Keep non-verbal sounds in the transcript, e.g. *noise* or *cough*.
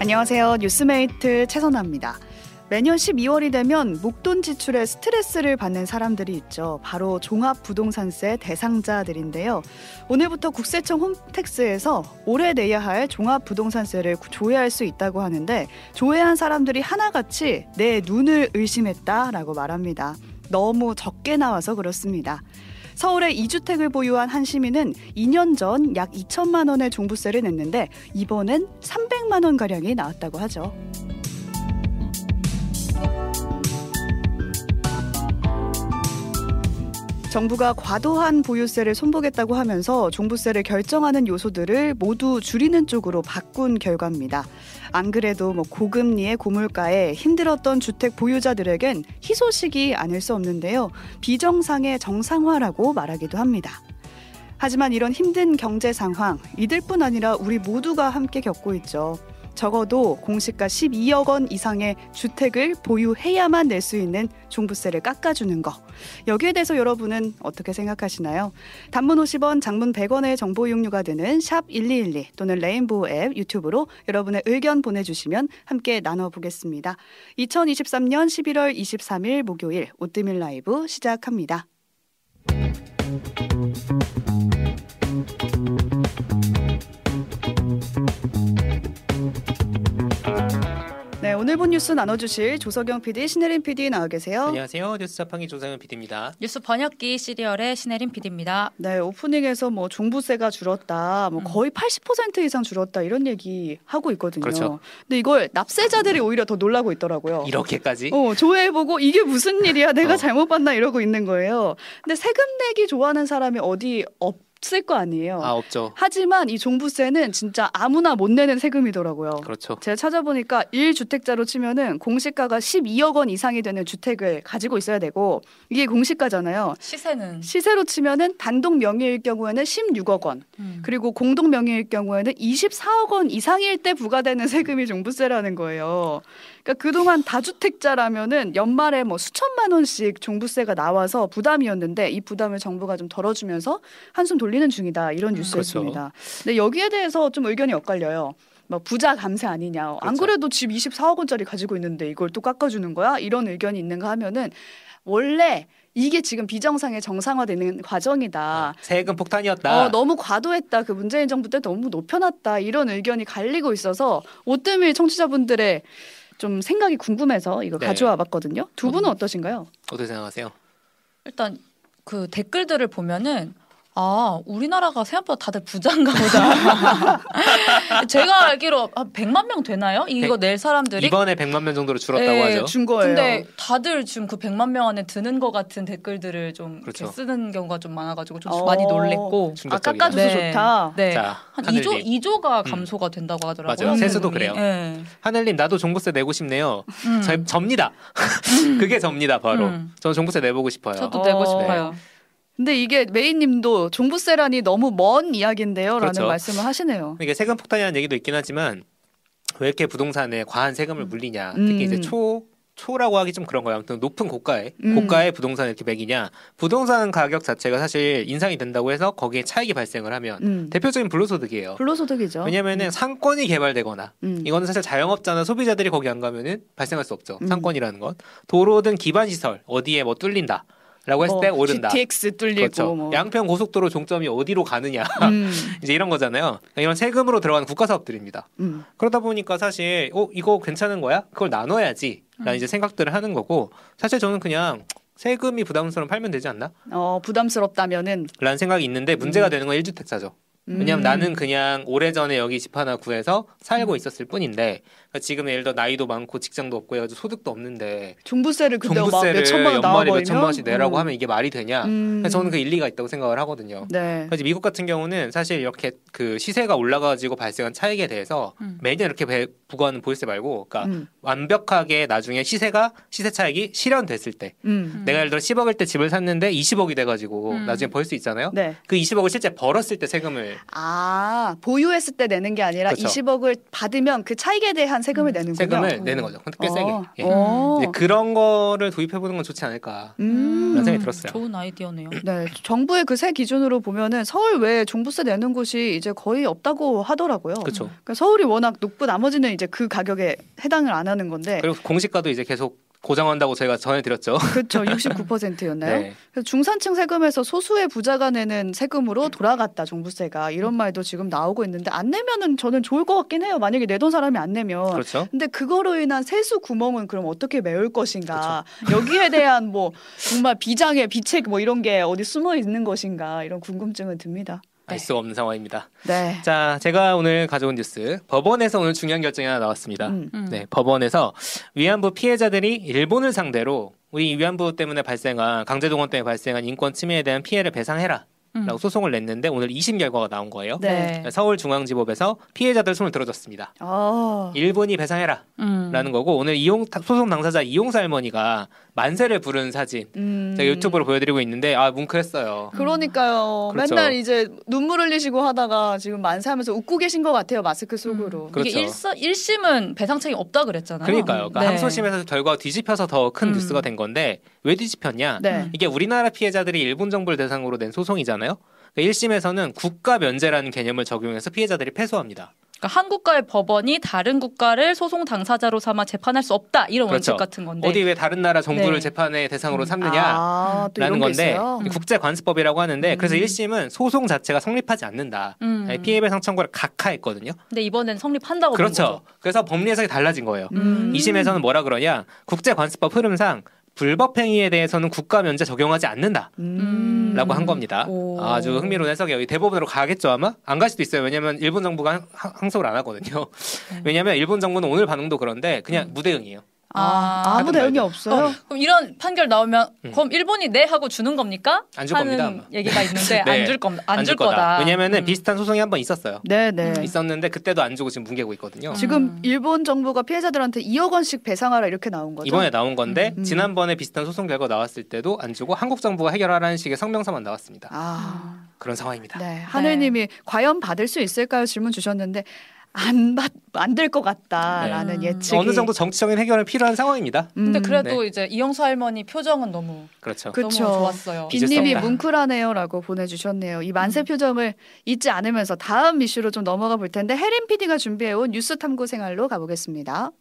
안녕하세요. 뉴스메이트 최선아입니다. 매년 12월이 되면 목돈 지출에 스트레스를 받는 사람들이 있죠. 바로 종합부동산세 대상자들인데요. 오늘부터 국세청 홈택스에서 올해 내야 할 종합부동산세를 조회할 수 있다고 하는데 조회한 사람들이 하나같이 내 눈을 의심했다라고 말합니다. 너무 적게 나와서 그렇습니다. 서울에 2주택을 보유한 한 시민은 2년 전 약 2천만 원의 종부세를 냈는데 이번엔 300만 원 가량이 나왔다고 하죠. 정부가 과도한 보유세를 손보겠다고 하면서 종부세를 결정하는 요소들을 모두 줄이는 쪽으로 바꾼 결과입니다. 안 그래도 뭐 고금리의 고물가에 힘들었던 주택 보유자들에겐 희소식이 아닐 수 없는데요. 비정상의 정상화라고 말하기도 합니다. 하지만 이런 힘든 경제 상황 이들뿐 아니라 우리 모두가 함께 겪고 있죠. 적어도 공시가 12억 원 이상의 주택을 보유해야만 낼 수 있는 종부세를 깎아주는 거. 여기에 대해서 여러분은 어떻게 생각하시나요? 단문 50원, 장문 100원의 정보 이용료가 되는 샵 1212 또는 레인보우 앱 유튜브로 여러분의 의견 보내주시면 함께 나눠보겠습니다. 2023년 11월 23일 목요일 오뜨밀 라이브 시작합니다. 뉴스 나눠주실 조석영 PD, 신혜림 PD 나와 계세요. 안녕하세요. 뉴스 자판기 조상현 PD입니다. 뉴스 번역기 시리얼의 신혜림 PD입니다. 네, 오프닝에서 뭐 종부세가 줄었다, 뭐 음. 거의 80% 이상 줄었다 이런 얘기 하고 있거든요. 그렇죠. 근데 이걸 납세자들이 오히려 더 놀라고 있더라고요. 이렇게까지? 어, 조회해보고 이게 무슨 일이야? 내가 어. 잘못 봤나 이러고 있는 거예요. 근데 세금 내기 좋아하는 사람이 어디 없 을 거 아니에요. 아 없죠. 하지만 이 종부세는 진짜 아무나 못 내는 세금이더라고요. 그렇죠. 제가 찾아보니까 1주택자로 치면은 공시가가 12억 원 이상이 되는 주택을 가지고 있어야 되고 이게 공시가잖아요. 시세는 시세로 치면은 단독 명의일 경우에는 16억 원, 음. 그리고 공동 명의일 경우에는 24억 원 이상일 때 부과되는 세금이 종부세라는 거예요. 그러니까 그동안 다주택자라면은 연말에 뭐 수천만 원씩 종부세가 나와서 부담이었는데 이 부담을 정부가 좀 덜어주면서 한숨 돌 리는 중이다 이런 음. 뉴스였습니다. 근데 여기에 대해서 좀 의견이 엇갈려요. 뭐 부자 감세 아니냐. 안 그렇죠. 그래도 집 24억 원짜리 가지고 있는데 이걸 또 깎아주는 거야? 이런 의견이 있는가 하면은 원래 이게 지금 비정상의 정상화되는 과정이다. 세금 폭탄이었다. 어, 너무 과도했다. 그 문재인 정부 때 너무 높여놨다. 이런 의견이 갈리고 있어서 오뜨밀 청취자분들의 좀 생각이 궁금해서 이거 네. 가져와 봤거든요. 두 분은 어떠신가요? 어떻게 생각하세요? 일단 그 댓글들을 보면은 아 우리나라가 생각보다 다들 부자인가 보다. *laughs* 제가 알기로 한 100만 명 되나요? 이거 낼 사람들이? 이번에 100만 명 정도로 줄었다고 예, 하죠. 준 거예요. 근데 다들 지금 그 100만 명 안에 드는 것 같은 댓글들을 좀 그렇죠. 이렇게 쓰는 경우가 좀 많아가지고 좀 어. 많이 놀랬고. 아, 충격적이다. 깎아줘서 네. 좋다. 네. 자, 한 하늘님. 2조 2조가 감소가 된다고 하더라고요. 맞아요. 세수도. 그래요. 예. 하늘님 나도 종부세 내고 싶네요. 음. 저, 접니다. *laughs* 그게 접니다 바로. 음. 저는 종부세 내보고 싶어요. 저도 어. 내고 싶어요. 근데 이게 메인님도 종부세란이 너무 먼 이야기인데요라는 그렇죠. 말씀을 하시네요. 이게 세금 폭탄이라는 얘기도 있긴 하지만 왜 이렇게 부동산에 과한 세금을 물리냐. 음. 특히 이제 초 초라고 하기 좀 그런 거예요. 아무튼 높은 고가에 음. 고가의 부동산을 이렇게 매기냐. 부동산 가격 자체가 사실 인상이 된다고 해서 거기에 차익이 발생을 하면 음. 대표적인 불로소득이에요. 불로소득이죠. 왜냐면은 상권이 개발되거나 음. 이거는 사실 자영업자나 소비자들이 거기 안 가면은 발생할 수 없죠. 음. 상권이라는 건 도로든 기반 시설 어디에 뭐 뚫린다. 라고 했을 뭐 때 오른다. GTX 뚫리고 그렇죠. 뭐. 양평 고속도로 종점이 어디로 가느냐. 음. *laughs* 이제 이런 거잖아요. 그러니까 이런 세금으로 들어가는 국가 사업들입니다. 음. 그러다 보니까 사실 어 이거 괜찮은 거야? 그걸 나눠야지. 라는 이제 생각들을 하는 거고 사실 저는 그냥 세금이 부담스러운 팔면 되지 않나? 어, 부담스럽다면은 라는 생각이 있는데 문제가 음. 되는 건 1주택자죠. 왜냐면 음. 나는 그냥 오래전에 여기 집 하나 구해서 살고 있었을 뿐인데 그러니까 지금 예를 들어 나이도 많고 직장도 없고 해가지고 소득도 없는데 종부세를 근데 막 종부세를 몇천만 원 연말에 나와버리면 몇천만 원씩 내라고 음. 하면 이게 말이 되냐? 음. 그래서 저는 그 일리가 있다고 생각을 하거든요. 네. 그래서 미국 같은 경우는 사실 이렇게 그 시세가 올라가지고 발생한 차익에 대해서 음. 매년 이렇게 배- 부과하는 보유세 말고, 그러니까 음. 완벽하게 나중에 시세가 시세 차익이 실현됐을 때, 음. 음. 내가 예를 들어 10억일 때 집을 샀는데 20억이 돼가지고 음. 나중에 벌 수 있잖아요. 네. 그 20억을 실제 벌었을 때 세금을 세금을 아 보유했을 때 내는 게 아니라 그렇죠. 20억을 받으면 그 차익에 대한 세금을 내는군요. 세금을 내는 거죠. 근데 꽤 세게. 어. 예. 어. 이제 그런 거를 도입해 보는 건 좋지 않을까. 음. 생각이 들었어요. 좋은 아이디어네요. 네, 정부의 그새 기준으로 보면은 서울 외에 종부세 내는 곳이 이제 거의 없다고 하더라고요. 그렇죠. 그러니까 서울이 워낙 높고 나머지는 이제 그 가격에 해당을 안 하는 건데 그리고 공시가도 이제 계속 고정한다고 저희가 전해드렸죠. 그렇죠. 69%였나요? *laughs* 네. 그래서 중산층 세금에서 소수의 부자가 내는 세금으로 돌아갔다 종부세가 이런 말도 지금 나오고 있는데 안 내면은 저는 좋을 것 같긴 해요. 만약에 내던 사람이 안 내면. 그렇죠. 근데 그거로 인한 세수 구멍은 그럼 어떻게 메울 것인가? 여기에 *laughs* 대한 뭐 정말 비장의 비책 뭐 이런 게 어디 숨어 있는 것인가? 이런 궁금증은 듭니다. 알 수가 없는 상황입니다. 네. 자, 제가 오늘 가져온 뉴스. 법원에서 오늘 중요한 결정이 하나 나왔습니다. 음. 음. 네, 법원에서 위안부 피해자들이 일본을 상대로 우리 위안부 때문에 발생한 강제동원 때문에 발생한 인권 침해에 대한 피해를 배상해라. 음. 라고 소송을 냈는데 오늘 2심 결과가 나온 거예요. 네. 서울중앙지법에서 피해자들 손을 들어줬습니다. 아. 일본이 배상해라. 음. 라는 거고 오늘 이용 소송 당사자 이용사 할머니가 만세를 부른 사진 음. 제가 유튜브로 보여드리고 있는데 아 뭉클했어요. 그러니까요. 그렇죠. 맨날 이제 눈물 흘리시고 하다가 지금 만세하면서 웃고 계신 것 같아요. 마스크 속으로. 그렇죠. 이게 일서, 1심은 배상책이 없다 그랬잖아요. 그러니까요. 그러니까 네. 항소심에서 결과가 뒤집혀서 더큰 음. 뉴스가 된 건데 왜 뒤집혔냐? 네. 이게 우리나라 피해자들이 일본 정부를 대상으로 낸 소송이잖아요. 그러니까 1심에서는 국가 면제라는 개념을 적용해서 피해자들이 패소합니다. 그러니까 한국과의 법원이 다른 국가를 소송 당사자로 삼아 재판할 수 없다 이런 그렇죠. 원칙 같은 건데. 어디 왜 다른 나라 정부를 네. 재판의 대상으로 음. 삼느냐? 아, 라는 건데 있어요. 국제 관습법이라고 하는데 그래서 음. 1심은 소송 자체가 성립하지 않는다. 음. 피해배 상 청구를 각하했거든요. 근데 이번엔 성립한다고 본 그렇죠. 그래서 법리 해석이 달라진 거예요. 음. 2심에서는 뭐라 그러냐? 국제 관습법 흐름상 불법 행위에 대해서는 국가 면제 적용하지 않는다. 음. 라고 한 겁니다. 오. 아주 흥미로운 해석이에요. 대법원으로 가겠죠 아마? 안 갈 수도 있어요. 왜냐하면 일본 정부가 항- 항- 항소를 안 하거든요. 네. 왜냐하면 일본 정부는 오늘 반응도 그런데 그냥 무대응이에요. 아, 아, 아무 대응이 말든. 없어요. 어, 그럼 이런 판결 나오면 음. 그럼 일본이 네 하고 주는 겁니까? 안줄 하는 겁니다, 아마. 얘기가 있는데 *laughs* 네. 안줄 겁니다. 안안줄줄 거다. 거다. 왜냐면은 음. 비슷한 소송이 한 번 있었어요. 네, 네. 음. 있었는데 그때도 안 주고 지금 뭉개고 있거든요. 음. 지금 일본 정부가 피해자들한테 2억 원씩 배상하라 이렇게 나온 거죠. 이번에 나온 건데 음. 지난번에 비슷한 소송 결과 나왔을 때도 안 주고 한국 정부가 해결하라는 식의 성명서만 나왔습니다. 아, 그런 상황입니다. 네. 하늘님이 과연 받을 수 있을까요? 질문 주셨는데 안 받, 안 될 것 같다라는 네. 예측이. 어느 정도 정치적인 해결은 필요한 상황입니다. 음. 근데 그래도 이제 이영수 할머니 표정은 너무 그렇죠. 그- 그쵸. 너무 좋았어요. 빈님이. 뭉클하네요라고 보내주셨네요. 이 음. 만세 표정을 잊지 않으면서 다음 이슈로 좀 넘어가 볼 텐데 해림 PD가 준비해온 뉴스 탐구 생활로 가보겠습니다.